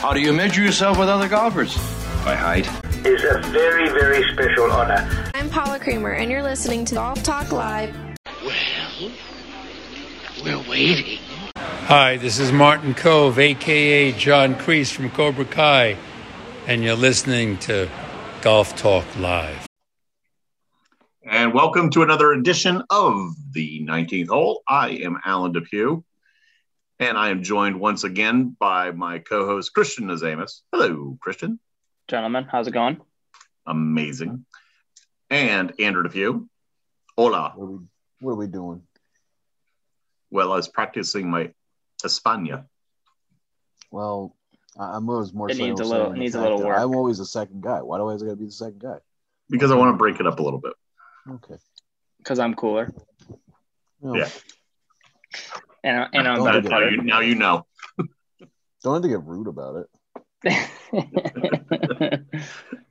How do you measure yourself with other golfers? By height. It's a very, very special honor. I'm Paula Creamer, and you're listening to Golf Talk Live. Well, we're waiting. Hi, this is Martin Kove, aka John Kreese from Cobra Kai, and you're listening to Golf Talk Live. And welcome to another edition of the 19th hole. I am Alan Depew, and I am joined once again by my co host, Christian Nazamus. Hello, Christian. Gentlemen, how's it going? Amazing. And Andrew Depew. Hola. What are we, what are we doing? Well, I was practicing my España. Well, I- I'm always more. It needs a little- the needs a little work. I'm always the second guy. Why do I always gotta be the second guy? Because I want to break it up a little bit. Okay. Because I'm cooler No, Yeah. And, and I'm Don't now, you, now you know. Don't have to get rude about it.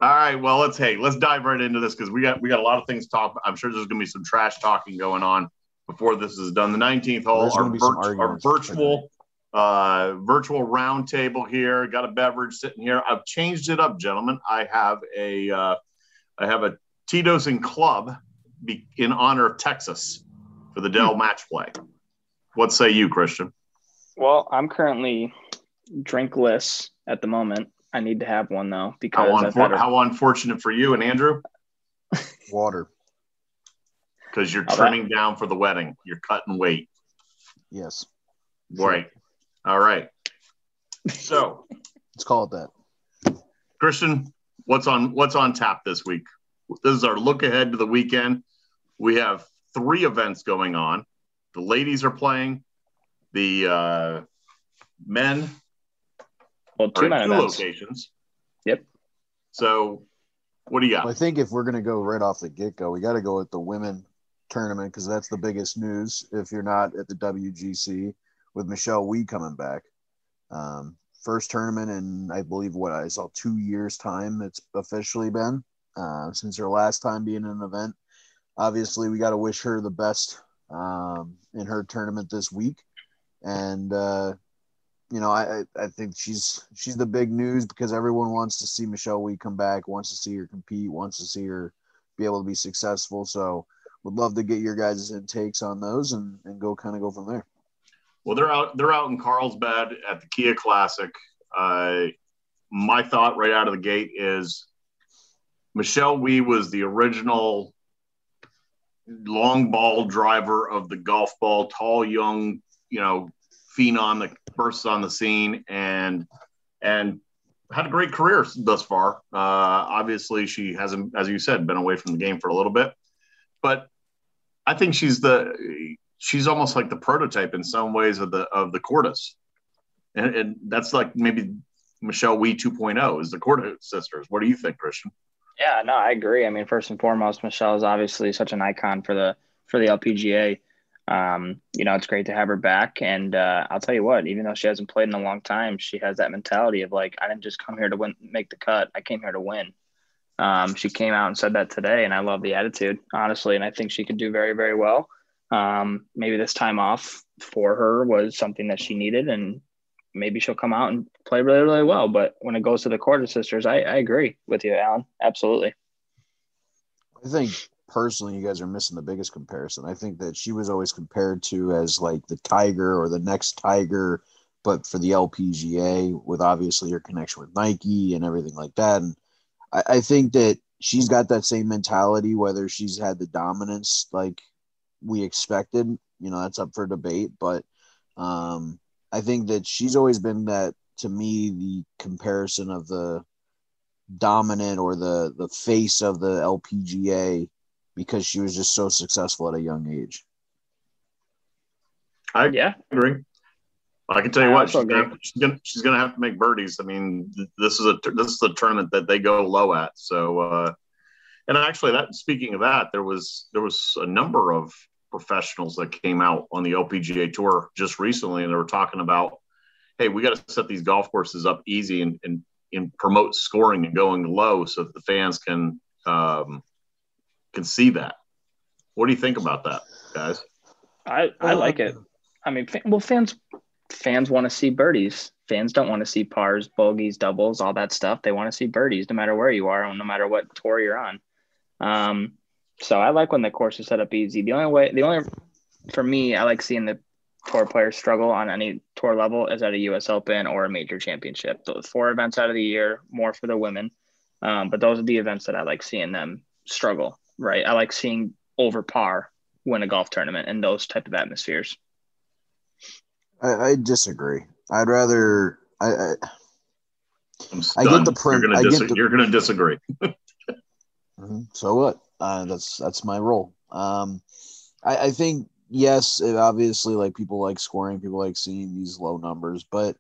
All right. Well, let's hey, let's dive right into this because we got we got a lot of things to talk. I'm sure there's going to be some trash talking going on before this is done. The 19th hole, our, gonna be some virt- our virtual uh, virtual round table here. Got a beverage sitting here. I've changed it up, gentlemen. I have a uh, I have a Tito's and Club be, in honor of Texas for the Dell match play. What say you, Christian? well, I'm currently drinkless at the moment. I need to have one though because How, unfor- a- how unfortunate for you and Andrew Water. because you're All trimming down for the wedding. You're cutting weight. Yes. Right. All right. So, Let's call it that. Christian, what's on what's on tap this week? This is our look ahead to the weekend. We have three events going on. The ladies are playing. The uh, men well, are two in two locations. Yep. So, what do you got? I think if we're gonna go right off the get go, we got to go with the women tournament because that's the biggest news. If you're not at the WGC with Michelle Wie coming back, um, first tournament in I believe what I saw two years time. It's officially been uh, since her last time being in an event. Obviously, we got to wish her the best um, in her tournament this week, and uh, you know, I I think she's she's the big news because everyone wants to see Michelle Wie come back, wants to see her compete, wants to see her be able to be successful. So, would love to get your guys' intakes on those and and go kind of go from there. Well, they're out. They're out in Carlsbad at the Kia Classic. Uh, my thought right out of the gate is Michelle Wie was the original long ball driver of the golf ball, tall, young, you know, phenom that bursts on the scene and and had a great career thus far. Uh, obviously, she hasn't, as you said, been away from the game for a little bit, but I think she's the she's almost like the prototype in some ways of the of the Kordas, and, and that's like maybe Michelle Wie 2.0 is the Kordas sisters. What do you think, Christian? Yeah, no, I agree. I mean, first and foremost, Michelle is obviously such an icon for the for the LPGA. Um, you know, it's great to have her back, and uh, I'll tell you what, even though she hasn't played in a long time, she has that mentality of like, I didn't just come here to win, make the cut. I came here to win. Um, she came out and said that today, and I love the attitude, honestly, and I think she could do very, very well. Um, maybe this time off for her was something that she needed, and maybe she'll come out and play really, really well. But when it goes to the Korda sisters, I, I agree with you, Alan. Absolutely. I think personally, you guys are missing the biggest comparison. I think that she was always compared to as like the Tiger or the next Tiger, but for the LPGA, with obviously her connection with Nike and everything like that. And I, I think that she's got that same mentality, whether she's had the dominance like we expected. You know, that's up for debate. But um, I think that she's always been that to me the comparison of the dominant or the the face of the LPGA because she was just so successful at a young age. I Yeah. agree. I can tell you I what, she's gonna, she's gonna she's gonna have to make birdies. I mean, this is a this is a tournament that they go low at. So, uh, and actually, that speaking of that, there was there was a number of professionals that came out on the LPGA tour just recently, and they were talking about, hey, we got to set these golf courses up easy and and, and promote scoring and going low so that the fans can um, can see that. What do you think about that, guys? I, I like it. I mean, well, fans fans want to see birdies. fans don't want to see pars, bogeys, doubles, all that stuff. They want to see birdies, no matter where you are, no matter what tour you're on. Um, so I like when the course is set up easy. The only way, the only for me, I like seeing the tour players struggle on any tour level is at a U.S. Open or a major championship. Those four events out of the year, more for the women. Um, but those are the events that I like seeing them struggle. Right, I like seeing over par win a golf tournament in those type of atmospheres. I, I disagree. I'd rather I, I I'm I get the stunned. prim- You're going get to the- you're going to disagree. Mhm. So what? Uh, that's that's my role. Um, I, I think yes, it obviously like people like scoring, people like seeing these low numbers, but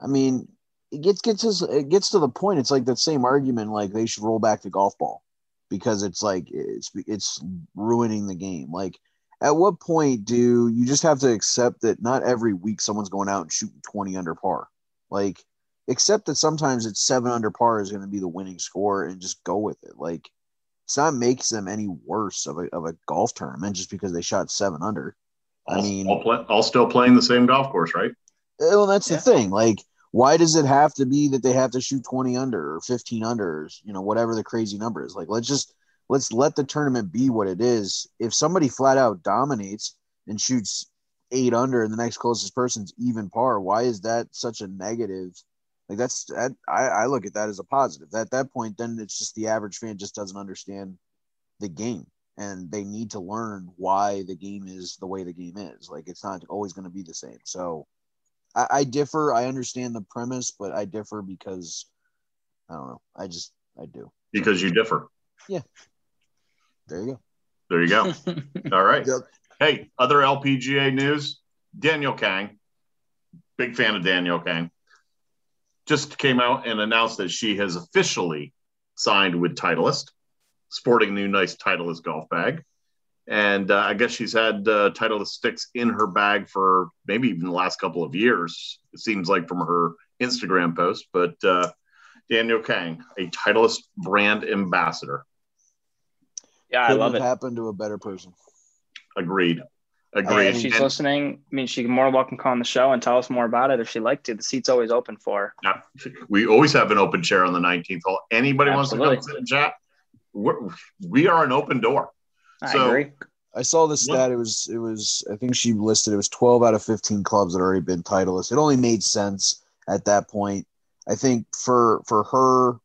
I mean, it gets gets us it gets to the point. It's like that same argument, like they should roll back the golf ball because it's like it's it's ruining the game. Like, at what point do you just have to accept that not every week someone's going out and shooting twenty under par? Like, accept that sometimes it's seven under par is going to be the winning score and just go with it. Like it's not makes them any worse of a, of a golf tournament just because they shot seven under. I All, mean, all, play, all still playing the same golf course, right? Eh, well, that's Yeah. the thing. Like, why does it have to be that they have to shoot 20 under or 15 under, or, you know, whatever the crazy number is? Like, let's just let's let the tournament be what it is. If somebody flat out dominates and shoots eight under and the next closest person's even par, why is that such a negative? Like that's that I, I look at that as a positive. At that point, then it's just the average fan just doesn't understand the game and they need to learn why the game is the way the game is. Like it's not always going to be the same. So I, I differ. I understand the premise, but I differ because I don't know. I just I do. Because you differ. Yeah. There you go. There you go. All right. Yep. Hey, other LPGA news. Danielle Kang, big fan of Danielle Kang, just came out and announced that she has officially signed with Titleist, sporting a new nice Titleist golf bag. And uh, I guess she's had uh, Titleist sticks in her bag for maybe even the last couple of years. It seems like from her Instagram post. But uh, Danielle Kang, a Titleist brand ambassador. yeah, I Couldn't love have it. happened to a better person. Agreed. Hey, Agreed. if she's And- listening, I mean, she can more welcome come on the show and tell us more about it if she'd like to. The seat's always open for her. Yeah, we always have an open chair on the 19th hole. Anybody wants to come sit and chat? We're, we are an open door. I So- agree. I saw the What- stat. It was it was I think she listed it was 12 out of 15 clubs that had already been titleist. It only made sense at that point. I think for for her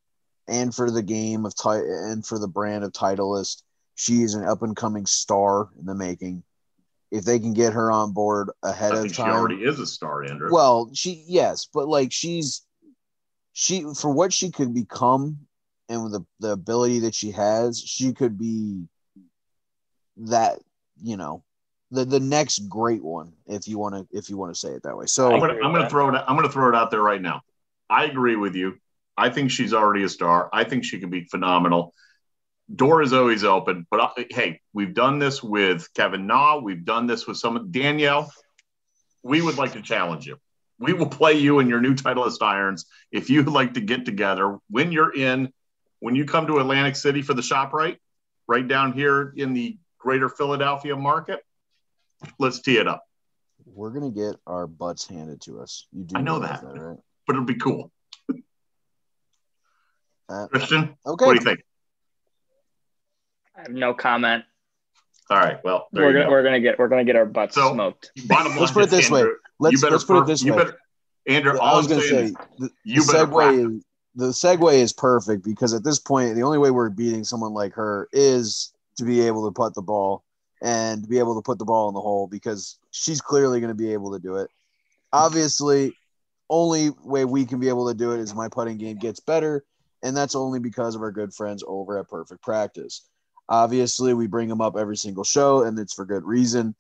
and for the game of ti- and for the brand of titleist, she is an up and coming star in the making. If they can get her on board ahead I of think she already is a star, Andrew. well, she yes, but like she's she for what she could become and with the, the ability that she has, she could be that, you know, the the next great one if you want to if you want to say it that way. So I'm gonna I'm gonna throw it I'm gonna throw it out there right now. I agree with you. I think she's already a star. I think she can be phenomenal. Door is always open, but I, hey, we've done this with Kevin Na. We've done this with some Danielle. We would like to challenge you. We will play you in your new Titleist irons if you'd like to get together when you're in, when you come to Atlantic City for the ShopRite, right down here in the greater Philadelphia market. Let's tee it up. we're gonna get our butts handed to us. You do I know realize that. right? but it'll be cool. Uh, Christian, okay. what do you think? I have no comment. All right. Well, there We're you gonna, go. we're gonna get we're gonna get our butts So- smoked. Bottom Let's put it this way. Let's let's put it per- this you way. better- Andrew, I all was I'm gonna say the, you the segue is the segue is perfect because at this point the only way we're beating someone like her is to be able to put the ball and be able to put the ball in the hole because she's clearly going to be able to do it. Obviously, only way we can be able to do it is my putting game gets better, and that's only because of our good friends over at Perfect Practice. Obviously, we bring them up every single show, and it's for good reason.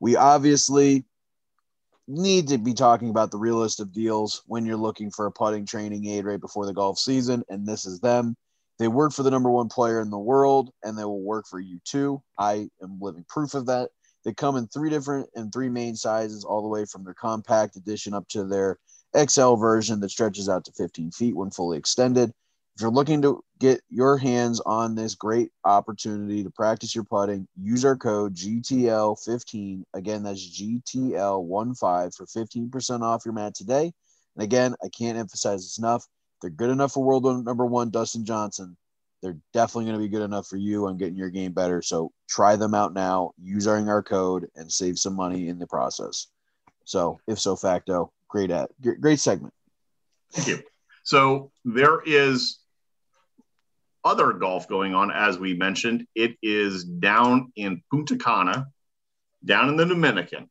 We obviously need to be talking about the realist of deals when you're looking for a putting training aid right before the golf season, and this is them. They work for the number one player in the world, and they will work for you too. I am living proof of that. They come in three different and three main sizes, all the way from their compact edition up to their XL version that stretches out to 15 feet when fully extended. If you're looking to get your hands on this great opportunity to practice your putting, use our code GTL15. Again, that's GTL15 for 15% off your mat today. And again, I can't emphasize this enough. They're good enough for world number one, Dustin Johnson. They're definitely going to be good enough for you on getting your game better. So try them out now. Use our code and save some money in the process. So if so facto, great at great segment. Thank you. So there is other golf going on, as we mentioned. It is down in Punta Cana, down in the Dominican.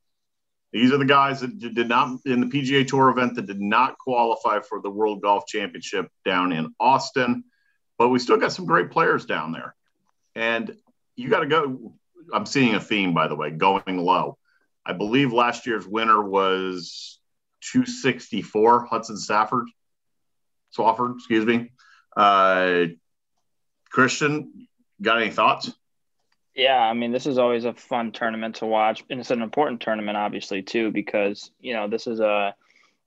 These are the guys that did not in the PGA Tour event that did not qualify for the World Golf Championship down in Austin, but we still got some great players down there. And you got to go. I'm seeing a theme, by the way, going low. I believe last year's winner was 264, Hudson Stafford, Swafford, excuse me. Uh, Christian, got any thoughts? Yeah, I mean, this is always a fun tournament to watch, and it's an important tournament, obviously, too, because you know this is a,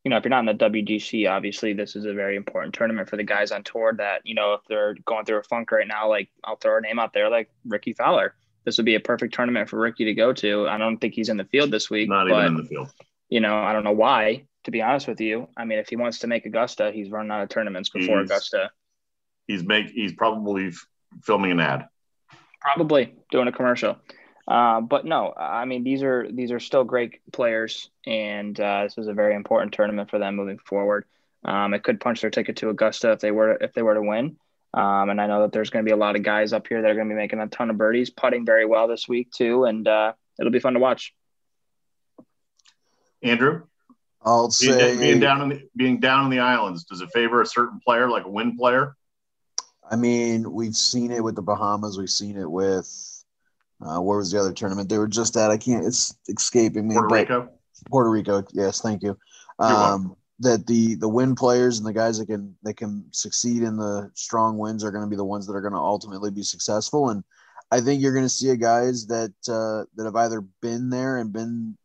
you know, if you're not in the WGC, obviously, this is a very important tournament for the guys on tour. That you know, if they're going through a funk right now, like I'll throw a name out there, like Rickie Fowler. This would be a perfect tournament for Rickie to go to. I don't think he's in the field this week. Not but, even in the field. You know, I don't know why. To be honest with you, I mean, if he wants to make Augusta, he's run out of tournaments before He's- Augusta. He's make he's probably f- filming an ad. probably doing a commercial. Uh, but no, I mean these are these are still great players, and uh, this is a very important tournament for them moving forward. Um, it could punch their ticket to Augusta if they were if they were to win. Um, and I know that there's going to be a lot of guys up here that are going to be making a ton of birdies, putting very well this week too, and uh, it'll be fun to watch. Andrew, I'll being, say being down in the, being down in the islands, does it favor a certain player, like a wind player? I mean, we've seen it with the Bahamas. We've seen it with uh, where was the other tournament they were just at? I can't. It's escaping me. Puerto Rico. Puerto Rico. Yes, thank you. Um, that the the win players and the guys that can that can succeed in the strong wins are going to be the ones that are going to ultimately be successful. And I think you're going to see a guys that uh, that have either been there and been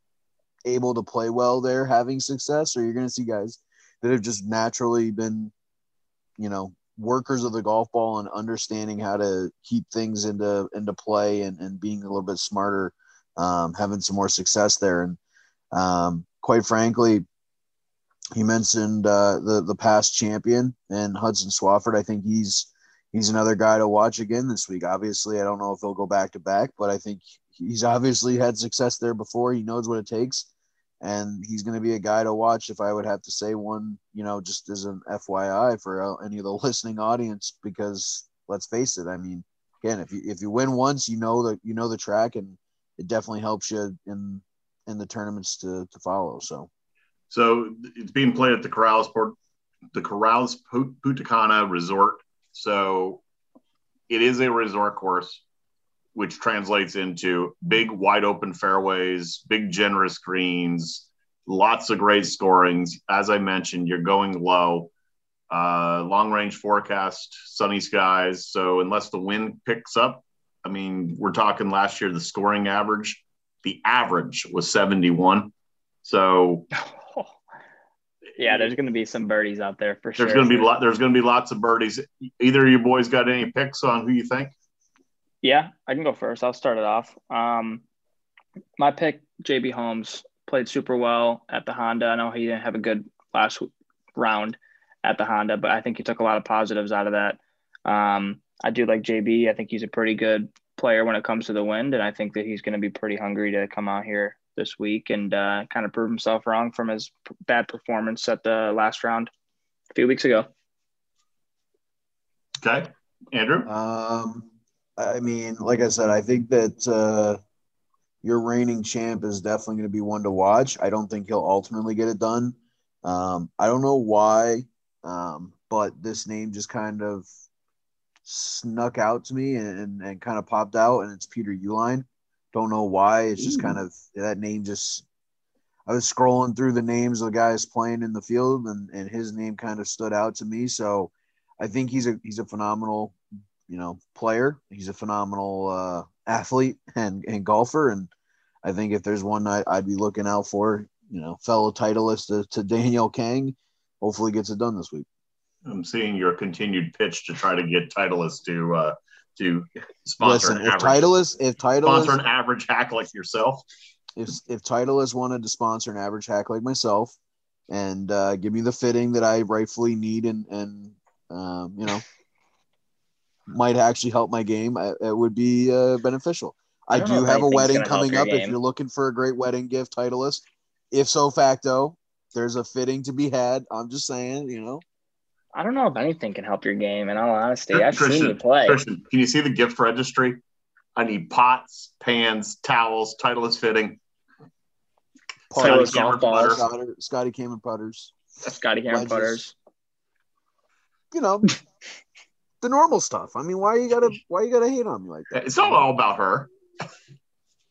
able to play well there having success, or you're going to see guys that have just naturally been, you know, workers of the golf ball and understanding how to keep things into into play and, and being a little bit smarter, um, having some more success there. And um, quite frankly, he mentioned uh, the the past champion and Hudson Swafford. I think he's he's another guy to watch again this week. Obviously, I don't know if he'll go back to back, but I think he's obviously had success there before. He knows what it takes, and he's going to be a guy to watch. If I would have to say one, you know, just as an FYI for uh, any of the listening audience, because let's face it, I mean, again, if you if you win once, you know that you know the track, and it definitely helps you in in the tournaments to to follow. So. So it's being played at the Corales Port, the Corales Pu- Punta Resort. So it is a resort course, which translates into big, wide open fairways, big, generous greens, lots of great scorings. As I mentioned, you're going low. Uh, long range forecast, sunny skies. So unless the wind picks up, I mean, we're talking last year the scoring average. The average was 71. So yeah, there's going to be some birdies out there for sure. there's going to be lot. There's going to be lots of birdies. Either of you boys got any picks on who you think? Yeah, I can go first. I'll start it off. Um, my pick, JB Holmes, played super well at the Honda. I know he didn't have a good last round at the Honda, but I think he took a lot of positives out of that. Um, I do like JB. I think he's a pretty good player when it comes to the wind, and I think that he's going to be pretty hungry to come out here this week and uh, kind of prove himself wrong from his p- bad performance at the last round a few weeks ago. Okay, Andrew. Um, I mean, like I said, I think that uh, your reigning champ is definitely going to be one to watch. I don't think he'll ultimately get it done. Um, I don't know why, um, but this name just kind of snuck out to me and, and, kind of popped out, and it's Peter Uihlein. Don't know why. It's just kind of that name just. I was scrolling through the names of the guys playing in the field, and, and his name kind of stood out to me. So I think he's a he's a phenomenal you know player. He's a phenomenal uh, athlete and, and golfer, and I think if there's one I, I'd be looking out for, you know, fellow titleist to, to Danielle Kang, hopefully gets it done this week. I'm seeing your continued pitch to try to get Titleist to uh, to sponsor Listen, an if average Titleist, if Titleist, sponsor an average hack like yourself. if if Titleist wanted to sponsor an average hack like myself, and uh, give me the fitting that I rightfully need and and um, you know might actually help my game. It, it would be uh, beneficial. I, I don't know do if have a wedding coming your up. If you're looking for a great wedding gift, Titleist, if so facto, there's a fitting to be had. I'm just saying, you know. I don't know if anything can help your game. In all honesty, I've seen you play. Christian, can you see the gift registry? I need pots, pans, towels, Titleist fitting. Titleist Scotty golf Cameron balls. putter. Scotty, Scotty Cameron putters. Scotty Cameron Wedges. putters. You know, the normal stuff. I mean, why you gotta why you gotta hate on me like that? It's not all about her.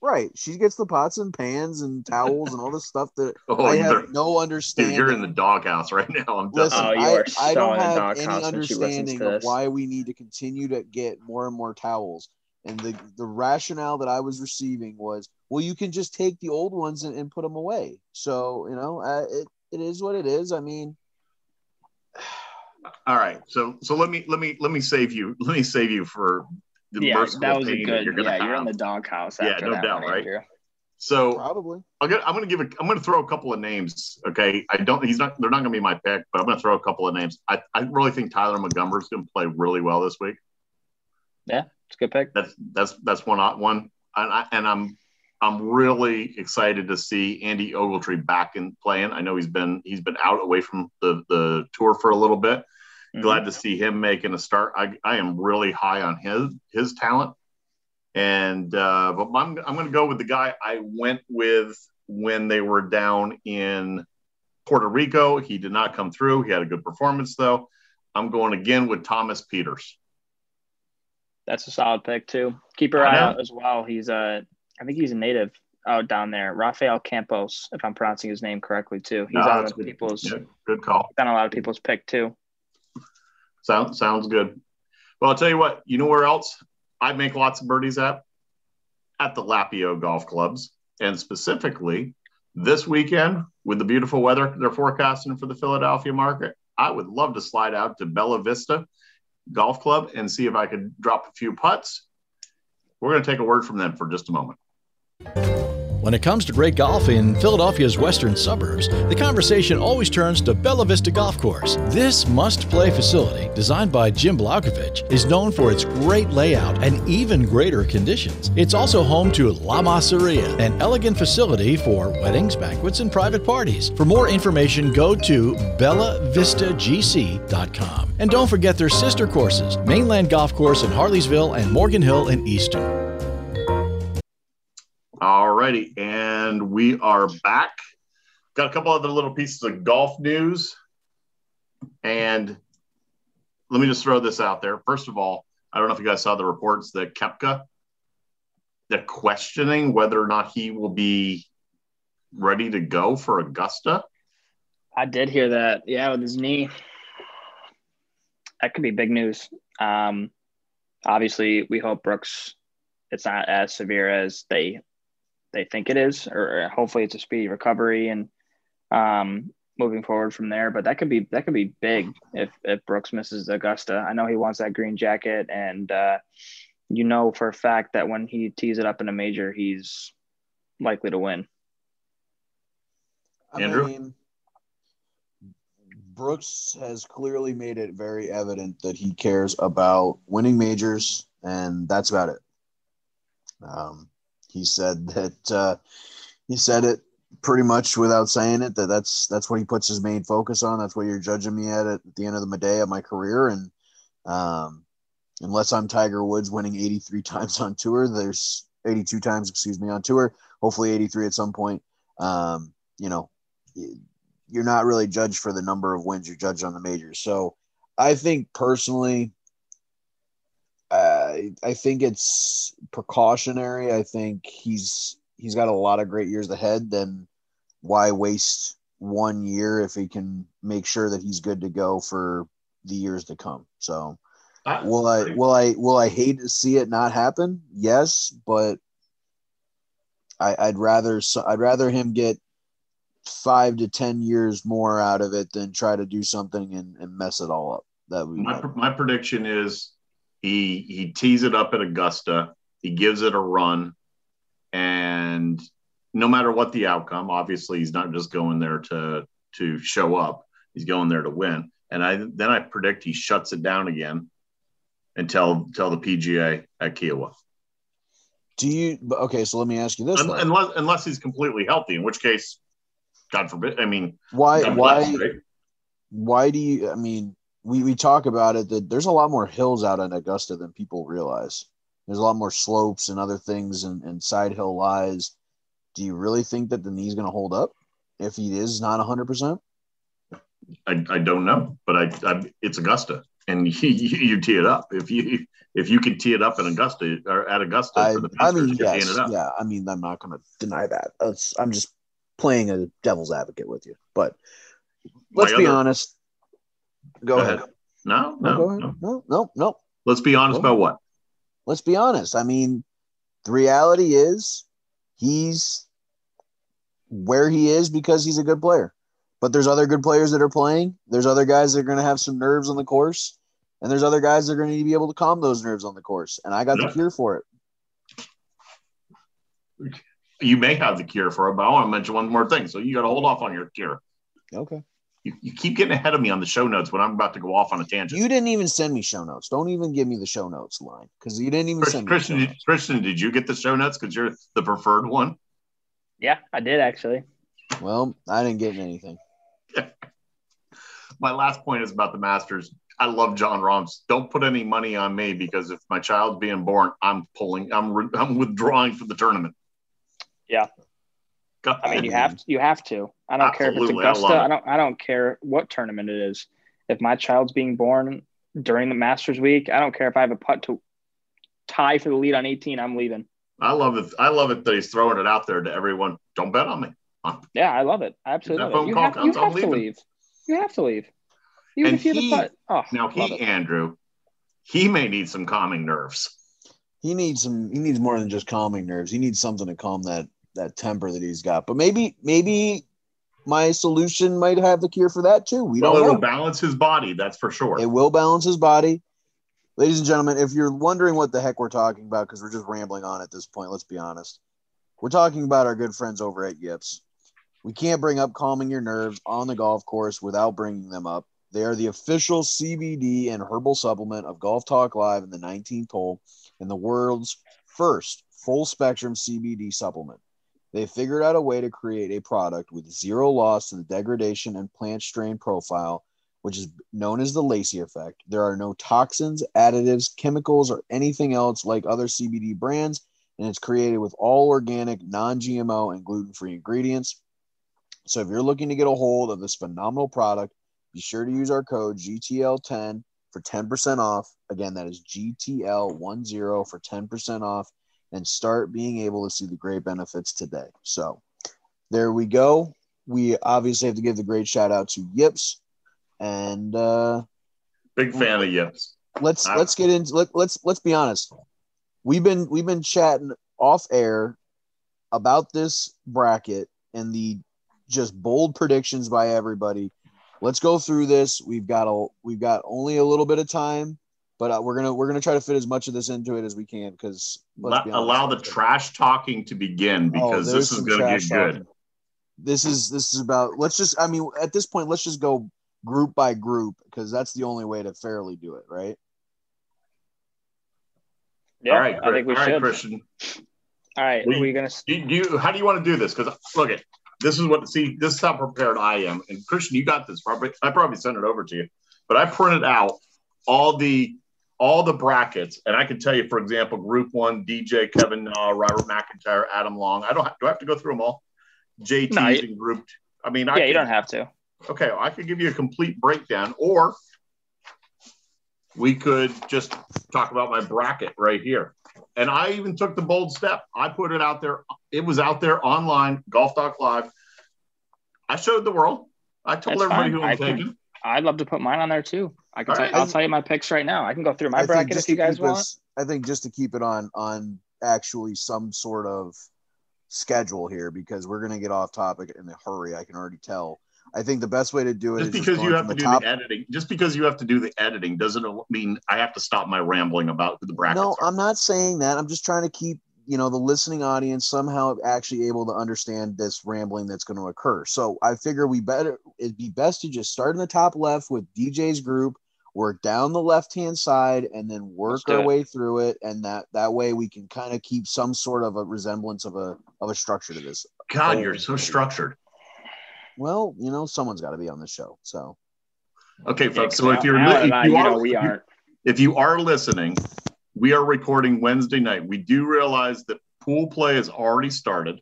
Right. She gets the pots and pans and towels and all this stuff that Oh, I you're, have no understanding. dude, you're in the doghouse right now. I'm Listen, Oh, you I, are I don't have any when she listens understanding of why we need to continue to get more and more towels. And the, the rationale that I was receiving was, well, you can just take the old ones and, and put them away. So, you know, uh, it, it is what it is. I mean, All right, so so let me let me let me save you let me save you for the Yeah, merciful that was a pain good. you're gonna yeah, have. you're in the doghouse. Yeah, no doubt, one, right? Andrew. so probably. I'm gonna I'm gonna give a I'm gonna throw a couple of names. Okay, I don't he's not they're not gonna be my pick, but I'm gonna throw a couple of names. I, I really think Tyler Montgomery's gonna play really well this week. Yeah, it's a good pick. That's that's that's one one, and I and I'm I'm really excited to see Andy Ogletree back in playing. I know he's been he's been out away from the the tour for a little bit. Mhm. Glad to see him making a start. I I am really high on his his talent, and uh, but I'm I'm going to go with the guy I went with when they were down in Puerto Rico. He did not come through. He had a good performance though. I'm going again with Thomas Pieters. That's a solid pick too. Keep your eye out as well. He's a, I think he's a native out down there. Rafael Campos, if I'm pronouncing his name correctly too. He's on that's with good. people's, Yeah, good call. on a lot of people's pick too. Sounds sounds good. Well, I'll tell you what. You know where else I make lots of birdies at? At the Lapio Golf Clubs, and specifically this weekend with the beautiful weather they're forecasting for the Philadelphia market. I would love to slide out to Bella Vista Golf Club and see if I could drop a few putts. We're going to take a word from them for just a moment. When it comes to great golf in Philadelphia's western suburbs, the conversation always turns to Bella Vista Golf Course. This must play facility, designed by Jim Blaukovitch, is known for its great layout and even greater conditions. It's also home to La Masseria, an elegant facility for weddings, banquets, and private parties. For more information, go to bellavistagc.com. And don't forget their sister courses Mainland Golf Course in Harleysville and Morgan Hill in Easton. Righty, and we are back. Got a couple other little pieces of golf news. And let me just throw this out there. First of all, I don't know if you guys saw the reports that Koepka, they're questioning whether or not he will be ready to go for Augusta. I did hear that. Yeah, with his knee. That could be big news. Um, obviously, we hope Brooks, it's not as severe as they they think it is, or hopefully it's a speedy recovery and um, moving forward from there. But that could be that could be big if if Brooks misses Augusta. I know he wants that green jacket, and uh, you know for a fact that when he tees it up in a major, he's likely to win. I Andrew? mean, Brooks has clearly made it very evident that he cares about winning majors, and that's about it. Um, he said that uh, he said it pretty much without saying it that that's that's what he puts his main focus on. That's what you're judging me at at the end of the day of my career, and um, unless I'm Tiger Woods winning 83 times on tour, there's 82 times, excuse me, on tour. Hopefully 83 at some point. Um, you know, you're not really judged for the number of wins you're judged on the majors. So I think personally, uh, I think it's precautionary. I think he's he's got a lot of great years ahead. Then why waste one year if he can make sure that he's good to go for the years to come? So will I will I will I hate to see it not happen? Yes, but I, I'd rather I'd rather him get five to ten years more out of it than try to do something and, and mess it all up. That would be My, my prediction is he he tees it up at Augusta, he gives it a run, and no matter what the outcome, obviously he's not just going there to to show up. He's going there to win. And I then I predict he shuts it down again until tell the PGA at Kiawah. Do you okay? So let me ask you this: unless unless he's completely healthy, in which case, God forbid. I mean, why? God Why? bless, right? Why do you? I mean, we we talk about it that there's a lot more hills out in Augusta than people realize. There's a lot more slopes and other things and, and side hill lies. Do you really think that the knee's going to hold up if he is not 100? percent I, I don't know, but I, I it's Augusta, and you, you tee it up if you if you can tee it up in Augusta or at Augusta I, for the I mean, yes, yeah. I mean, I'm not going to deny that. That's, I'm just playing a devil's advocate with you. But let's My be other- honest. Go, Go ahead. ahead. No, No, no, go ahead. no. No, no, no. Let's be honest about what. let's be honest. I mean, the reality is he's where he is because he's a good player. But there's other good players that are playing. There's other guys that are going to have some nerves on the course. And there's other guys that are going to need to be able to calm those nerves on the course. And I got the cure for it. You may have the cure for it, but I want to mention one more thing. So you got to hold off on your cure. Okay. You, you keep getting ahead of me on the show notes when I'm about to go off on a tangent. You didn't even send me show notes. Don't even give me the show notes line because you didn't even Chris- send me. Christian, the show did, notes. Christian, did you get the show notes because you're the preferred one? Yeah, I did actually. Well, I didn't get anything. My last point is about the Masters. I love Jon Rahm's. Don't put any money on me because if my child's being born, I'm pulling. I'm re- I'm withdrawing from the tournament. Yeah. God. I mean, you have to, you have to. I don't care if it's Absolutely, I Augusta. it. I, don't. I don't care what tournament it is. If my child's being born during the Masters week, I don't care if I have a putt to tie for the lead on 18. I'm leaving. I love it. I love it that he's throwing it out there to everyone. Don't bet on me. Yeah, I love it. I absolutely love phone it. You call have, you comes, I'm have to leaving. leave. You have to leave. Even And if you have he- a putt. Oh, Now he, it. Andrew, he may need some calming nerves. He needs some. He needs more than just calming nerves. He needs something to calm that that temper that he's got. But maybe maybe my solution might have the cure for that too. We well, don't it know. will balance his body. That's for sure. It will balance his body. Ladies and gentlemen, if you're wondering what the heck we're talking about, because we're just rambling on at this point, let's be honest. We're talking about our good friends over at Yips. We can't bring up calming your nerves on the golf course without bringing them up. They are the official CBD and herbal supplement of Golf Talk Live in the 19th hole and the world's first full spectrum CBD supplement. They figured out a way to create a product with zero loss to the degradation and plant strain profile which is known as the Lacey effect. There are no toxins, additives, chemicals, or anything else like other CBD brands, and it's created with all organic, non GMO, and gluten free ingredients. So if you're looking to get a hold of this phenomenal product, be sure to use our code GTL10 for 10% off. Again, that is GTL10 for 10% off and start being able to see the great benefits today. So there we go. We obviously have to give the great shout out to Yips and uh, Big fan of Yips. let's Uh, let's get into let, let's let's be honest. We've been we've been chatting off air about this bracket and the just bold predictions by everybody. Let's go through this. We've got a we've got only a little bit of time, but uh, we're gonna we're gonna try to fit as much of this into it as we can because Allow, allow the trash talking to begin because Oh, this is going to trash get good. talking. This is this is about let's just I mean at this point let's just go group by group because that's the only way to fairly do it, right? Yeah, all right, I think we all right, should. Christian. All right, We- are we gonna? Do, do you, how do you want to do this? Because look at this is what see this is how prepared I am. And Christian, you got this. Probably I probably sent it over to you, but I printed out all the all the brackets, and I can tell you, for example, Group One: DJ, Kevin, Robert McIntyre, Adam Long. I don't have, do I have to go through them all. JT's No, you- in Group. I mean, I Yeah, you don't have to. okay, I could give you a complete breakdown, or we could just talk about my bracket right here. And I even took the bold step. I put it out there. It was out there online, Golf Talk Live. I showed the world. I told That's everybody fine. who I'm I can- taking. I'd love to put mine on there too. I can. All Tell, right. I'll tell you my picks right now. I can go through my I think bracket just if you to guys keep want. us- I think just to keep it on on actually some sort of schedule here because we're gonna get off topic in a hurry. I can already tell. I think the best way to do it Just is because you have from to do top- the editing, just because you have to do the editing doesn't mean I have to stop my rambling about who the brackets No, are. I'm not saying that. I'm just trying to keep you know the listening audience somehow actually able to understand this rambling that's going to occur. So I figure we better it'd be best to just start in the top left with DJ's group, work down the left hand side, and then work our it. way through it, and that that way we can kind of keep some sort of a resemblance of a of a structure to this. God, you're so structured. Well, you know, someone's got to be on the show, so Okay, Yeah, folks. So if you're Alan if and I, you you are know, we aren't. if you are listening, we are recording Wednesday night. We do realize that pool play has already started,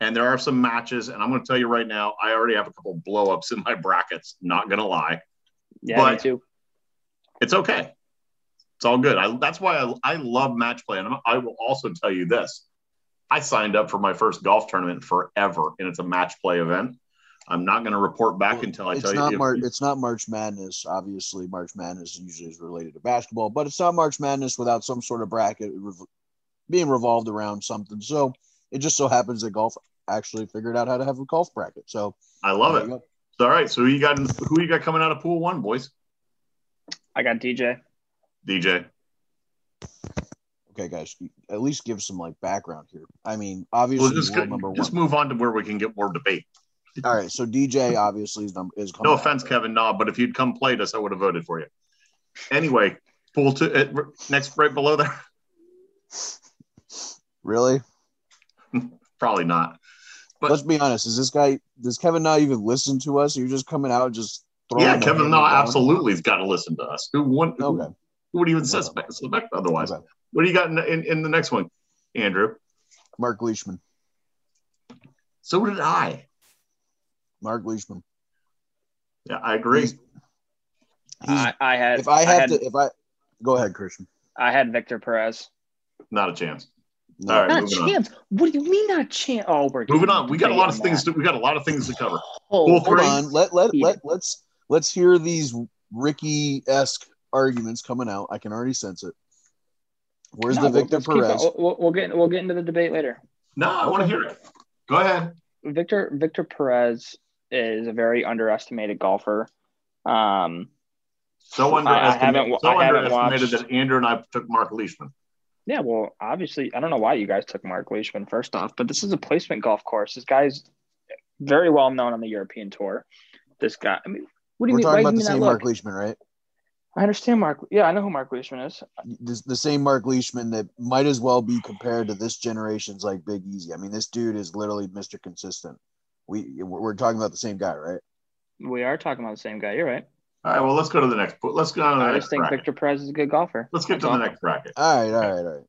and there are some matches. And I'm going to tell you right now, I already have a couple blowups in my brackets. Not going to lie, Yeah, me too. It's okay. It's all good. I, that's why I, I love match play. And I'm- I will also tell you this: I signed up for my first golf tournament forever, and it's a match play event. I'm not going to report back until I it's tell not you. Mar- it's not March Madness. Obviously, March Madness usually is related to basketball, but it's not March Madness without some sort of bracket rev- being revolved around something. So it just so happens that golf actually figured out how to have a golf bracket. So I love it. All right. So who you got? Who you got coming out of pool one, boys? I got DJ. DJ. Okay, guys, at least give some like background here. I mean, Well, obviously, just, world number just one. move on to where we can get more debate. All right, so DJ obviously is number is. No offense, right? Kevin Knob, but if you'd come played us, I would have voted for you. Anyway, pool to uh, next right below there. Really? Probably not. But- Let's be honest. Is this guy? Does Kevin not even listen to us? You're just coming out just throwing. Yeah, Kevin Na, absolutely, he's got to listen to us. Who wouldn't? Who, Okay. who would even suspect, suspect otherwise? Okay. What do you got in, in, in the next one, Andrew? Mark Leishman. So did I. Mark Leishman. Yeah, I agree. He's- He's- I, I had. if I had, had, to, if I go ahead, Christian. I had Victor Perez. Not a chance. No. All right, Not moving on. chance. What do you mean not chance? Oh, we're Moving on. We got a lot of on things. To, we got a lot of things to cover. Oh, Pool Hold three. on. Let let Even. let let's let's hear these Ricky esque arguments coming out. I can already sense it. Where's no, the we'll- Victor let's Perez? We'll, we'll, we'll get we'll get into the debate later. No, I want to hear it. Go ahead. Victor Victor Perez is a very underestimated golfer. Um, So I- I haven't underestimated, so I underestimated watched- that Andrew and I took Mark Leishman. yeah, well, obviously, I don't know why you guys took Mark Leishman first off, but this is a placement golf course. This guy's very well known on the European tour. This guy, I mean, what do you We're mean? talking why about the same Mark look? Leishman, right? I understand Mark. Yeah, I know who Mark Leishman is. The, the same Mark Leishman that might as well be compared to this generation's like Big Easy. I mean, this dude is literally Mr. Consistent. We we're we're talking about the same guy, right? We are talking about the same guy. You're right. All right. Well, let's go to the next. Let's go on to the I next just think bracket. Victor Perez is a good golfer. Let's get to That's the next bracket. All right, all right, all right.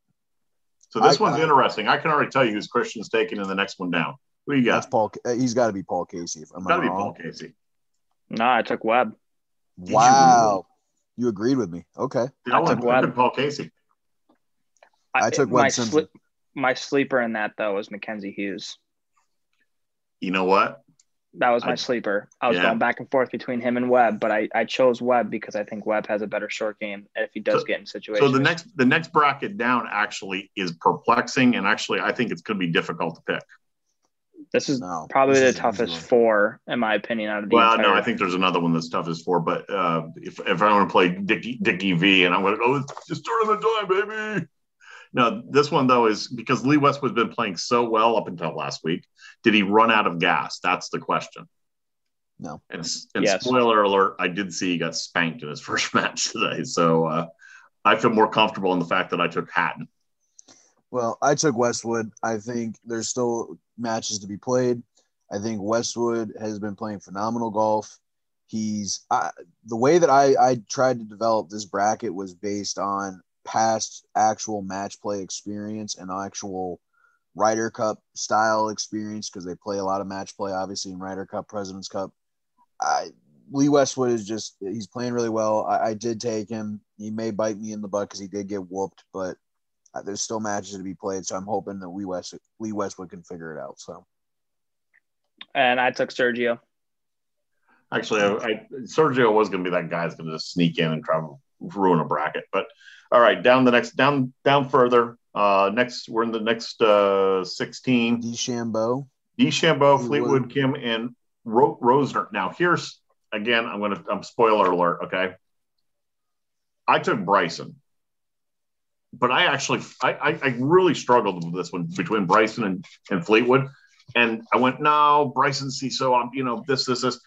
So this I- one's I- interesting. I can already tell you who's Christian's taking in the next one down. Who you That's got? Paul. uh, He's got to be Paul Casey. If I'm Got to be wrong. Paul Casey. No, I took Webb. you Wow, you agreed with me. Okay, Yeah, I, I went, took Webb. took Paul Casey. I took my Webb Simpson. sli- my sleeper in that though was Mackenzie Hughes. You know what? That was my I- sleeper. I was yeah. going back and forth between him and Webb, but I, I chose Webb because I think Webb has a better short game if he does So- get in situations. So the next the next bracket down actually is perplexing, and actually I think it's going to be difficult to pick. This is no, probably this the is easy toughest four, in my opinion, out of the Well, entire. no, I think there's another one that's tough as four. But uh, if if I want to play Dickie Dickie V, and I'm going to go, it's just the time, baby. No, this one though is because Lee Westwood's been playing so well up until last week. Did he run out of gas? That's the question. No. And, and Yes. spoiler alert, I did see he got spanked in his first match today. So uh, I feel more comfortable in the fact that I took Hatton. Well, I took Westwood. I think there's still matches to be played. I think Westwood has been playing phenomenal golf. He's I, the way that I, I tried to develop this bracket was based on past actual match play experience and actual Ryder Cup style experience because they play a lot of match play, obviously in Ryder Cup, President's Cup. I Lee Westwood is just he's playing really well. I, I did take him. He may bite me in the butt because he did get whooped, but there's still matches to be played. So I'm hoping that Lee West Lee Westwood can figure it out. So and I took Sergio. Actually, I, I, Sergio was going to be that guy that's going to just sneak in and try to ruin a bracket. But all right, down the next, down, down further. Uh, next, we're in the next uh, 16. DeChambeau, DeChambeau, Fleetwood. Fleetwood, Kim, and Ro- Rozner. Now, here's again, I'm going to, I'm spoiler alert. Okay. I took Bryson. But I actually I, I, I really struggled with this one between Bryson and, and Fleetwood. And I went, no, Bryson See, so I'm, you know, this, this, this.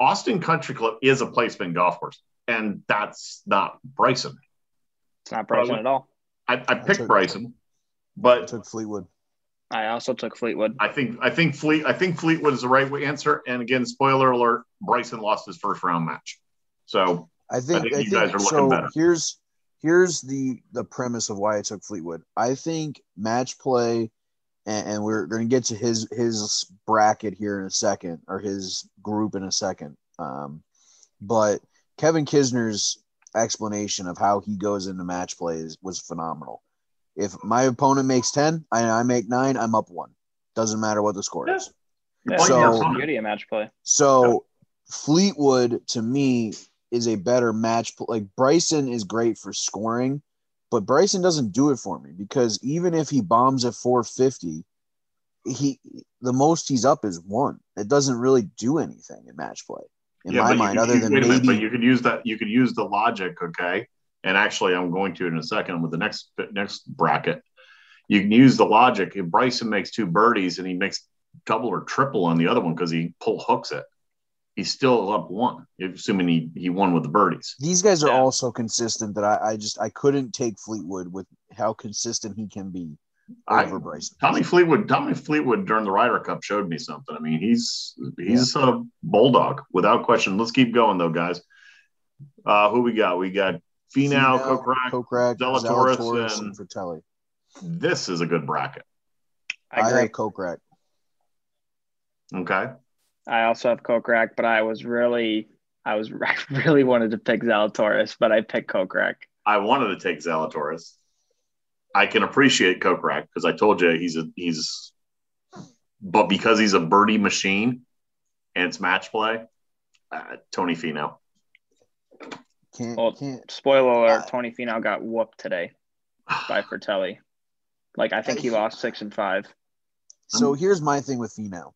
Austin Country Club is a placement golf course, and that's not Bryson. It's not Bryson Probably. at all. I, I picked took- Bryson, I but took Fleetwood. I also took Fleetwood. I think I think Fleet I think Fleetwood is the right answer. And again, spoiler alert: Bryson lost his first round match. So I think, think I you think, guys are looking so. better. Here's here's the the premise of why I took Fleetwood. I think match play, and, and we're going to get to his his bracket here in a second, or his group in a second. Um, but Kevin Kisner's explanation of how he goes into match play is, was phenomenal. If my opponent makes ten, I, I make nine, I'm up one. Doesn't matter what the score is. Yeah, So- beauty of match play. So Fleetwood to me is a better match. Like Bryson is great for scoring, but Bryson doesn't do it for me because even if he bombs at 450, he the most he's up is one. It doesn't really do anything in match play in Yeah, my mind, could- other than a minute, maybe but you could use that. You could use the logic, okay? And actually, I'm going to in a second with the next next bracket. You can use the logic. If Bryson makes two birdies and he makes double or triple on the other one because he pull hooks it, he's still up one, assuming he he won with the birdies. these guys are Yeah. all so consistent that I, I just I couldn't take Fleetwood with how consistent he can be I, over Bryson. Tommy Fleetwood, Tommy Fleetwood during the Ryder Cup showed me something. I mean, he's he's a bulldog without question. Let's keep going though, guys. Uh, who we got? We got Finau, Kokrak. Kokrak, Zalatoris, Zalatoris, and- and Fratelli. This is a good bracket. I I, agree. have Kokrak. Okay. I also have Kokrak, but I was really, I was, I really wanted to pick Zalatoris, but I picked Kokrak. I wanted to take Zalatoris. I can appreciate Kokrak because I told you he's a he's, but because he's a birdie machine and it's match play, uh, Tony Finau. Can't Well, can't Spoiler alert: Uh, Tony Finau got whooped today by Fratelli. Like I think he lost six and five. So here's my thing with Finau.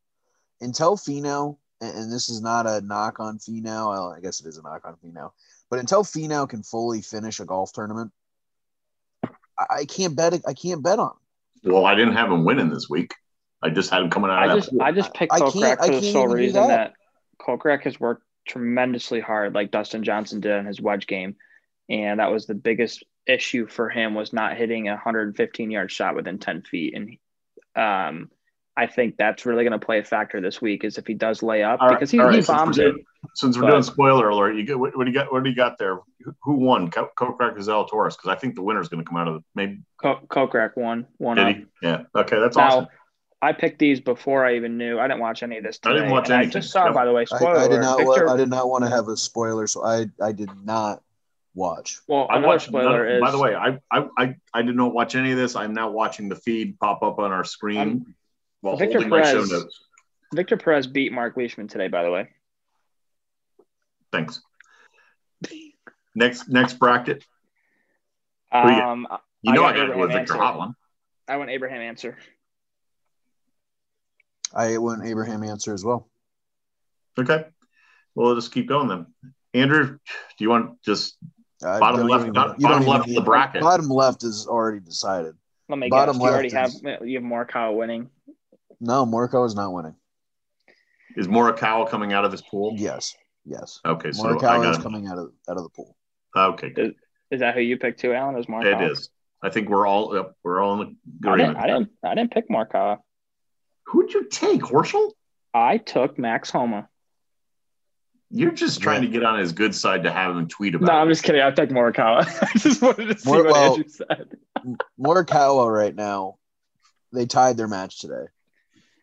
Until Finau, and, and this is not a knock on Finau, well, I guess it is a knock on Finau, but until Finau can fully finish a golf tournament, I, I can't bet. I can't bet on. him. Well, I didn't have him winning this week. I just had him coming out I of just, that. pool. I just picked I can't- Kokrak I for the can't sole reason that. that Kokrak has worked tremendously hard, like Dustin Johnson did in his wedge game, and that was the biggest issue for him was not hitting a 115 yard shot within 10 feet, and um, I think that's really going to play a factor this week is if he does lay up All right, because he, all right, he since we're bombs it. doing- Since we're But- doing spoiler alert, you get what, what do you got? What do you got there? Who- Who won? Co- Kokrak or Zalatoris? Because I think the winner is going to come out of the maybe. Ko- Kokrak won, one Did up. he? Yeah. Okay, that's Now, awesome. I picked these before I even knew. I didn't watch any of this I didn't watch and I just saw, Yep. by the way, I, spoiler I did not. Victor, wa- I did not want to have a spoiler, so I I did not watch. well, I watched. spoiler is by the way, I, I I I did not watch any of this. I'm now watching the feed pop up on our screen I'm- while Victor holding my show Perez- notes. Victor Perez beat Mark Leishman today, by the way. Thanks. Next next bracket. Who you? Um, You know I, got got to go with Abraham Victor Ancer. Hovland. I went Abraham Ancer. I went Abraham Ancer as well. Okay. Well, we'll just keep going then. Andrew, do you want just I Bottom left- even- bottom don't even left of the bracket. Bottom left is already decided. Let me Bottom guess. You already left have you have Morikawa winning. No, Morikawa is not winning. is Morikawa coming out of his pool? Yes, yes. Okay, so I Morikawa is coming out of out of the pool. okay. Good. Is that who you picked too, Alan? Is Morikawa? It is. I think we're all yep, we're all in the I didn't, I didn't. I didn't pick Morikawa. Who'd you take, Horschel? I took Max Homa. You're just trying to get on his good side to have him tweet about. No, it. I'm just kidding. I picked Morikawa. I just wanted to see Mor- what well- Andrew said. Morikawa right now, they tied their match today.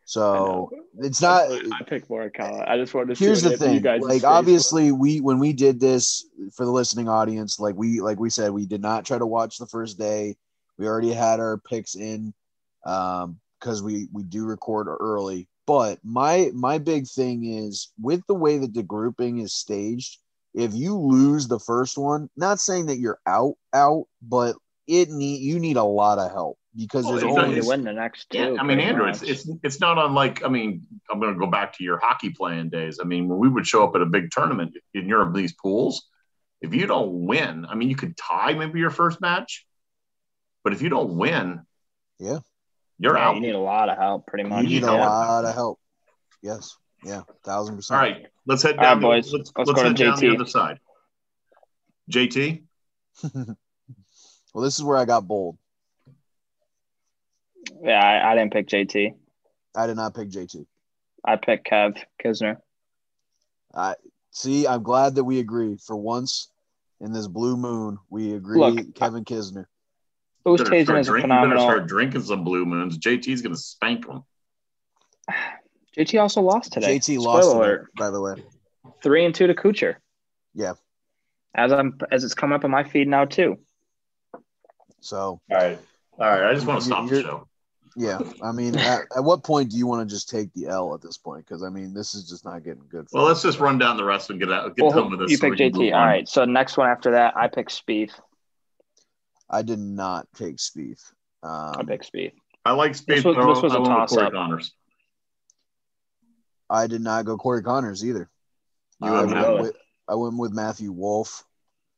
So it's not. I picked Morikawa. I just wanted to Here's the you thing. guys' Like obviously, we when we did this for the listening audience, like we like we said, we did not try to watch the first day. We already had our picks in um because we we do record early. But my my big thing is with the way that the grouping is staged. If you lose the first one, not saying that you're out out, but it need you need a lot of help because Well, there's it's You only need to win the next two. Yeah, I mean, Andrew, much. it's, it's it's not unlike. I mean, I'm going to go back to your hockey playing days. I mean, when we would show up at a big tournament in your these pools, if you don't win, I mean, you could tie maybe your first match, But if you don't win, Yeah. you're Yeah, out. You need a lot of help, pretty much. You need a lot of help. Yes. Yeah. Thousand percent. right, let's head All down. right, the- boys. let's Let's let's go to head down the other side. JT, well, this is where I got bold. Yeah, I, I didn't pick JT. I did not pick JT. I picked Kev Kisner. I see. I'm glad that we agree. For once in this blue moon, we agree. Look, Kevin Kisner. Oosthuizen better start, is a drink, you better phenomenal. start drinking some blue moons. JT's going to spank them. JT also lost today. JT Spoiler lost today, alert. by the way. Three and two to Kuchar. Yeah. As I'm as it's come up in my feed now too. So All right, all right. I just want to stop the show. Yeah, I mean, at, at what point do you want to just take the L at this point? Because I mean, this is just not getting good. For Well, let's us. just run down the rest and get out. Get Well, done with this. you so we picked can move JT. All on. So next one after that, I picked Spieth. I did not take Spieth. I Um, picked Spieth. I like This Speed. was- this was I a went with Corey toss-up. Conners. I did not go Corey Conners either. You I went went, with, I went with Matthew Wolff.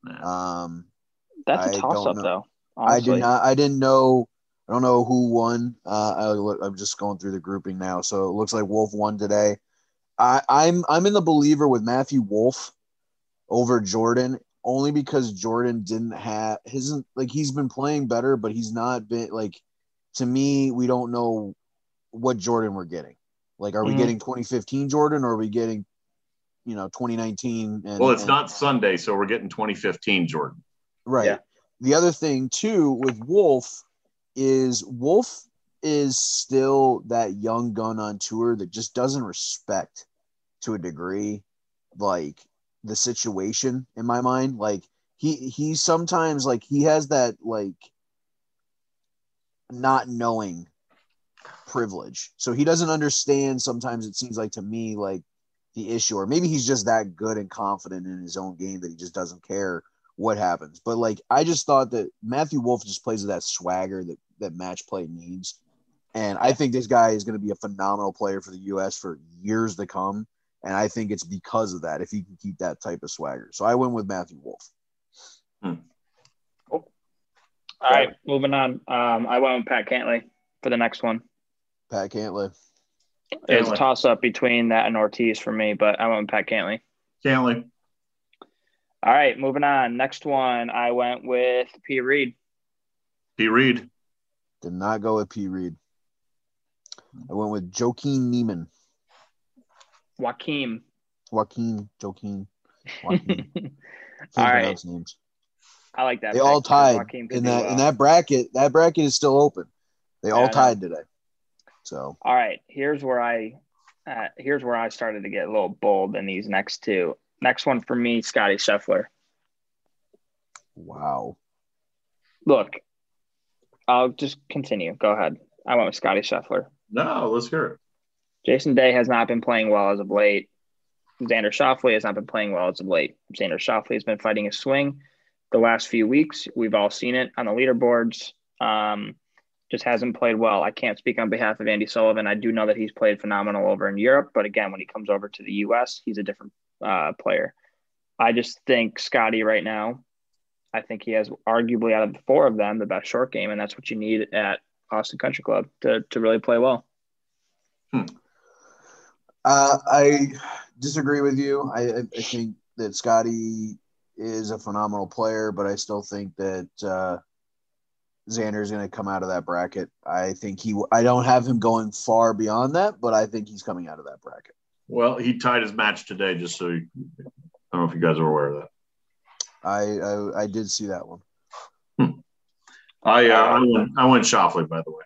Yeah. Um, That's a toss up, know. though. I did not. I didn't know. I don't know who won. Uh, I, I'm just going through the grouping now, so it looks like Wolff won today. I, I'm I'm in the believer with Matthew Wolff over Jordan only because Jordan didn't have his like he's been playing better, but he's not been like to me. We don't know what Jordan we're getting. Like, are we Mhm. getting 2015 Jordan or are we getting you know 2019? And, Well, it's and- not Sunday, so we're getting 2015 Jordan. Right. Yeah. The other thing too with Wolff is Wolff is still that young gun on tour that just doesn't respect to a degree like the situation in my mind. Like he he sometimes like he has that like not knowing privilege. So he doesn't understand sometimes it seems like to me like the issue or maybe he's just that good and confident in his own game that he just doesn't care what happens. But like I just thought that Matthew Wolff just plays with that swagger that that match play needs. And I think this guy is going to be a phenomenal player for the US for years to come. And I think it's because of that if he can keep that type of swagger. So I went with Matthew Wolff. All right, moving on. Um, I went with Pat Cantlay for the next one. Pat Cantlay. It's a toss up between that and Ortiz for me, but I went with Pat Cantlay. Cantlay. All right, moving on. Next one, I went with P. Reed. P. Reed. Did not go with P. Reed. I went with Joaquin Niemann. Joaquim. Joaquin, Joaquin, Joaquin. All right. names. I like that. They all tied in that well. in that bracket. That bracket is still open. They Yeah, all tied today. So All right, here's where I uh, here's where I started to get a little bold in these next two. Next one for me, Scotty Scheffler. wow. Look, I'll just continue. Go ahead. I went with Scotty Scheffler. No, let's hear it. Jason Day has not been playing well as of late. Xander Schauffele has not been playing well as of late. Xander Schauffele has been fighting a swing the last few weeks. We've all seen it on the leaderboards. Um, just hasn't played well. I can't speak on behalf of Andy Sullivan. I do know that he's played phenomenal over in Europe, but again, when he comes over to the U.S., he's a different uh, player. I just think Scotty right now, I think he has arguably out of the four of them the best short game, and that's what you need at Austin Country Club to, to really play well. Uh, I disagree with you. I, I I think that Scotty is a phenomenal player, but I still think that uh, Xander is going to come out of that bracket. I think he. I don't have him going far beyond that, but I think he's coming out of that bracket. Well, he tied his match today, just so you, I don't know if you guys are aware of that. I I, I did see that one. I uh, I went I went Schauffele, by the way.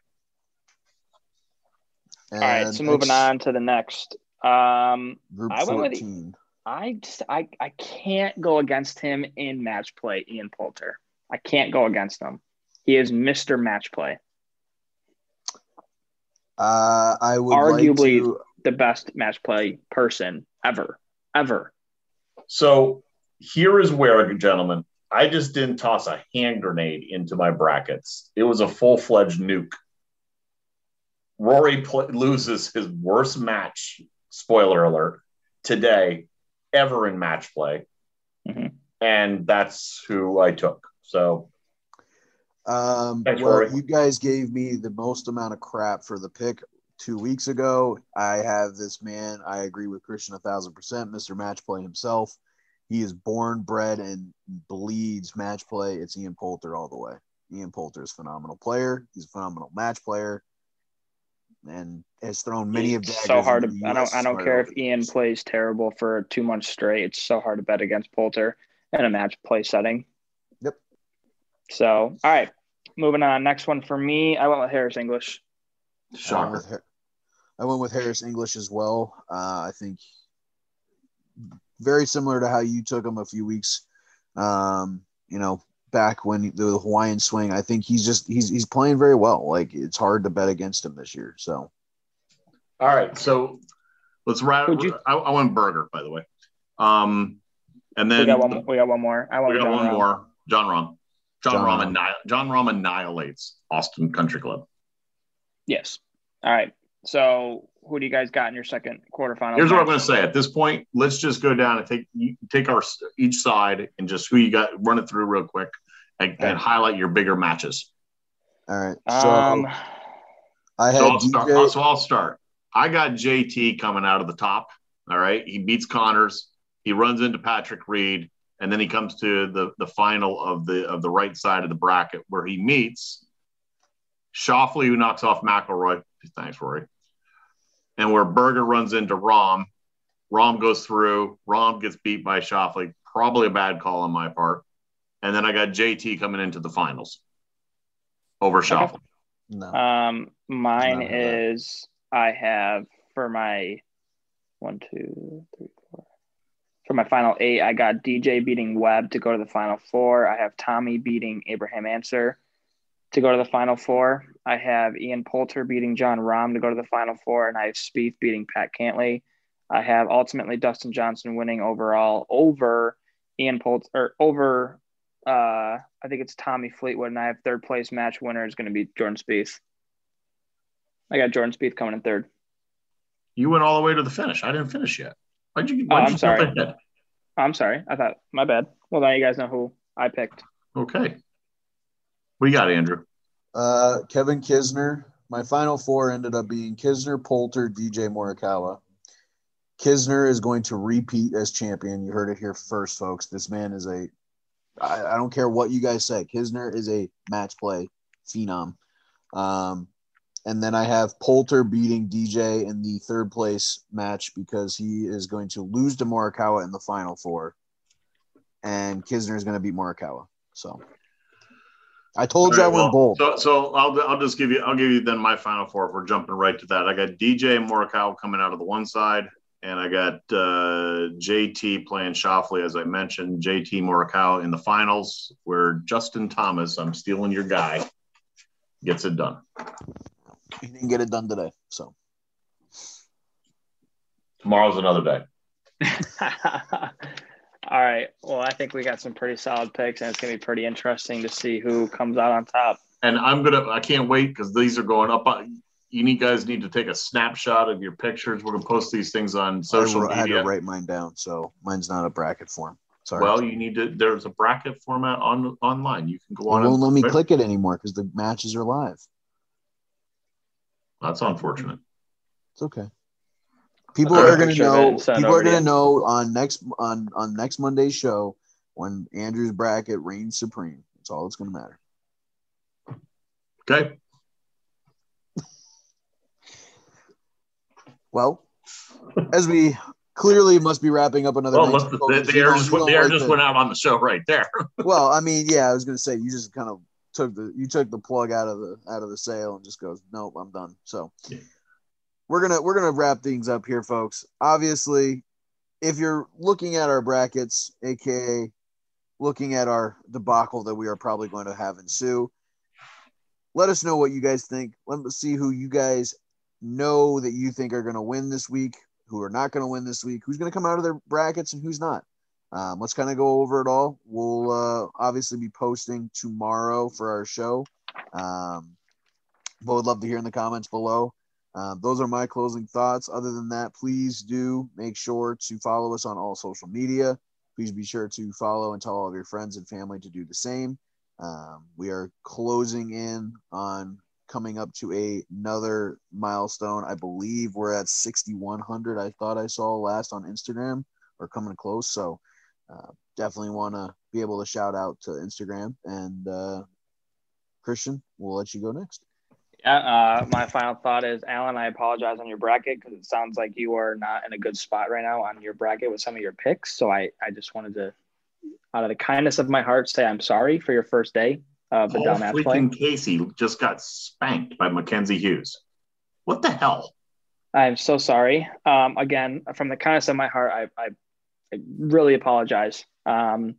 And All right, so moving on to the next. Um, Group I went with- I just I I can't go against him in match play, Ian Poulter. I can't go against him. He is Mr. Match Play, Uh, I would Arguably- like to. the best match play person ever, ever. So here is where, gentlemen, I just didn't toss a hand grenade into my brackets. It was a full fledged nuke. Rory pl- loses his worst match, spoiler alert, today ever in match play. Mhm. And that's who I took. So Um, Thanks, well, Rory. you guys gave me the most amount of crap for the pick two weeks ago. I have this man. I agree with Christian a thousand percent. Mr. Match Play himself. He is born, bred, and bleeds match play. It's Ian Poulter all the way. Ian Poulter is a phenomenal player. He's a phenomenal match player, and has thrown many of It's daggers so hard to. into the I don't. I don't care if Ian years. plays terrible for two months straight. It's so hard to bet against Poulter in a match play setting. Yep. So, all right, moving on. Next one for me, I went with Harris English. I went, Shocker. with, Har- I went with Harris English as well. Uh, I think very similar to how you took him a few weeks, um, you know, back when the Hawaiian swing. I think he's just he's he's playing very well. Like it's hard to bet against him this year. So All right, so let's wrap. You- I, I went Berger, by the way. Um, and then we got one. more- We got one more. I went we got Jon one Rahm. more. Jon Rahm. Jon, Jon Rahm, Rahm. Jon Rahm annihilates Austin Country Club. Yes. All right. So, who do you guys got in your second quarterfinal? Here's what I'm going to say. At this point, let's just go down and take take our each side and just who you got. Run it through real quick and, Okay. and highlight your bigger matches. all right. So Um, I had So I'll, start, so I'll start. I got JT coming out of the top. All right. He beats Conners. He runs into Patrick Reed. And then he comes to the, the final of the of the right side of the bracket where he meets Schauffele, who knocks off McIlroy. Thanks, Rory. And where Berger runs into Rahm. Rahm goes through. Rahm gets beat by Schauffele. Probably a bad call on my part. And then I got JT coming into the finals over Schauffele. no. Um, mine None of that. is I have for my one, two, three, four. For my final eight, I got DJ beating Webb to go to the final four. I have Tommy beating Abraham Ancer to go to the final four. I have Ian Poulter beating Jon Rahm to go to the final four, and I have Spieth beating Pat Cantlay. I have ultimately Dustin Johnson winning overall over Ian Poulter or over uh I think it's Tommy Fleetwood, and I have third place match winner is going to be Jordan Spieth. I got Jordan Spieth coming in third. You went all the way to the finish. I didn't finish yet. Why'd you? Oh, Why'd I'm you sorry. ahead? I'm sorry. I thought my bad. Well, now you guys know who I picked. Okay. What do you got, Andrew? Uh, Kevin Kisner. My final four ended up being Kisner, Poulter, DJ Morikawa. Kisner is going to repeat as champion. You heard it here first, folks. This man is a. I, I don't care what you guys say. Kisner is a match play phenom. Um, and then I have Poulter beating DJ in the third place match because he is going to lose to Morikawa in the final four, and Kisner is going to beat Morikawa. So I told you I All right, went well, bold. So, so I'll, I'll just give you I'll give you then my final four. If we're jumping right to that, I got DJ and Morikawa coming out of the one side, and I got uh, JT playing Schauffele as I mentioned. JT Morikawa in the finals, where Justin Thomas, I'm stealing your guy, gets it done. He didn't get it done today. So Tomorrow's another day. All right. Well, I think we got some pretty solid picks, and it's going to be pretty interesting to see who comes out on top. And I'm gonna I can't wait because these are going up. on- You need guys need to take a snapshot of your pictures. We're gonna post these things on social I, had to write mine down. So mine's not a bracket form. Sorry. Well, you need to. There's a bracket format on online. You can go on. it on. won't and- let me click it anymore because the matches are live. That's unfortunate. It's okay. People are going to know. then send it People are going to know on next on on next Monday's show when Andrew's bracket reigns supreme. That's all that's going to matter. Okay. Well, as we clearly must be wrapping up another. Well, look, the, the air just the air like just the- went out on the show right there. Well, I mean, yeah, I was going to say you just kind of took the you took the plug out of the out of the sail and just goes, nope, I'm done. So Yeah. We're gonna we're gonna wrap things up here, folks. Obviously, if you're looking at our brackets, aka looking at our debacle that we are probably going to have ensue, let us know what you guys think. Let us see who you guys know that you think are going to win this week, who are not going to win this week, who's going to come out of their brackets, and who's not. Um, let's kind of go over it all. We'll uh, obviously be posting tomorrow for our show. Um, but would love to hear in the comments below. Um, those are my closing thoughts. Other than that, please do make sure to follow us on all social media. Please be sure to follow and tell all of your friends and family to do the same. Um, we are closing in on coming up to a, another milestone. I believe we're at 6,100. I thought I saw last on Instagram or coming close. So uh, definitely want to be able to shout out to Instagram. And uh, Christian, we'll let you go next. Yeah, uh, my final thought is, Alan, I apologize on your bracket because it sounds like you are not in a good spot right now on your bracket with some of your picks. So I, I just wanted to, out of the kindness of my heart, say I'm sorry for your first day of the Paul dumbass freaking play. Casey just got spanked by Mackenzie Hughes. What the hell? I'm so sorry. Um, again, from the kindness of my heart, I, I, I really apologize. Um,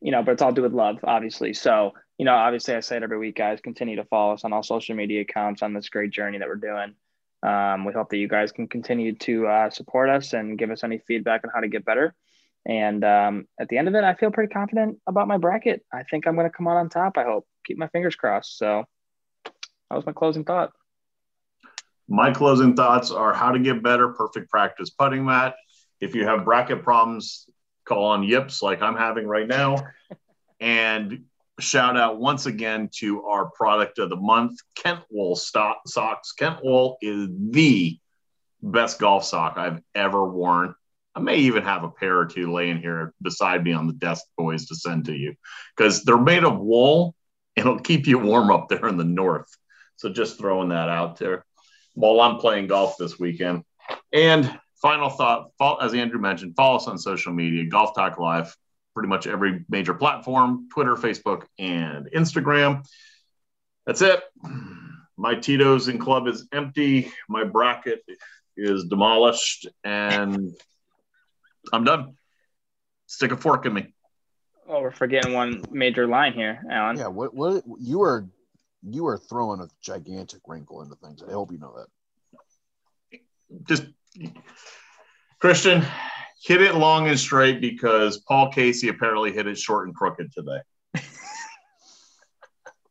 you know, but it's all due with love, obviously. So, you know, obviously I say it every week, guys, continue to follow us on all social media accounts on this great journey that we're doing. Um, we hope that you guys can continue to uh, support us and give us any feedback on how to get better. And um, at the end of it, I feel pretty confident about my bracket. I think I'm going to come out on top. I hope. Keep my fingers crossed. So that was my closing thought. My closing thoughts are how to get better, perfect practice putting mat. If you have bracket problems, call on Yips like I'm having right now. and shout out once again to our product of the month, Kent Wool stock, socks. Kentwool is the best golf sock I've ever worn. I may even have a pair or two laying here beside me on the desk, boys, to send to you because they're made of wool and it'll keep you warm up there in the north. So just throwing that out there while I'm playing golf this weekend. And final thought, as Andrew mentioned, follow us on social media, Golf Talk Live, pretty much every major platform Twitter, Facebook, and Instagram. That's it. My Tito's and club is empty. My bracket is demolished, and I'm done. Stick a fork in me. Oh, we're forgetting one major line here, Alan. Yeah, what what you are you are throwing a gigantic wrinkle into things. I hope you know that. Just Christian, hit it long and straight because Paul Casey apparently hit it short and crooked today.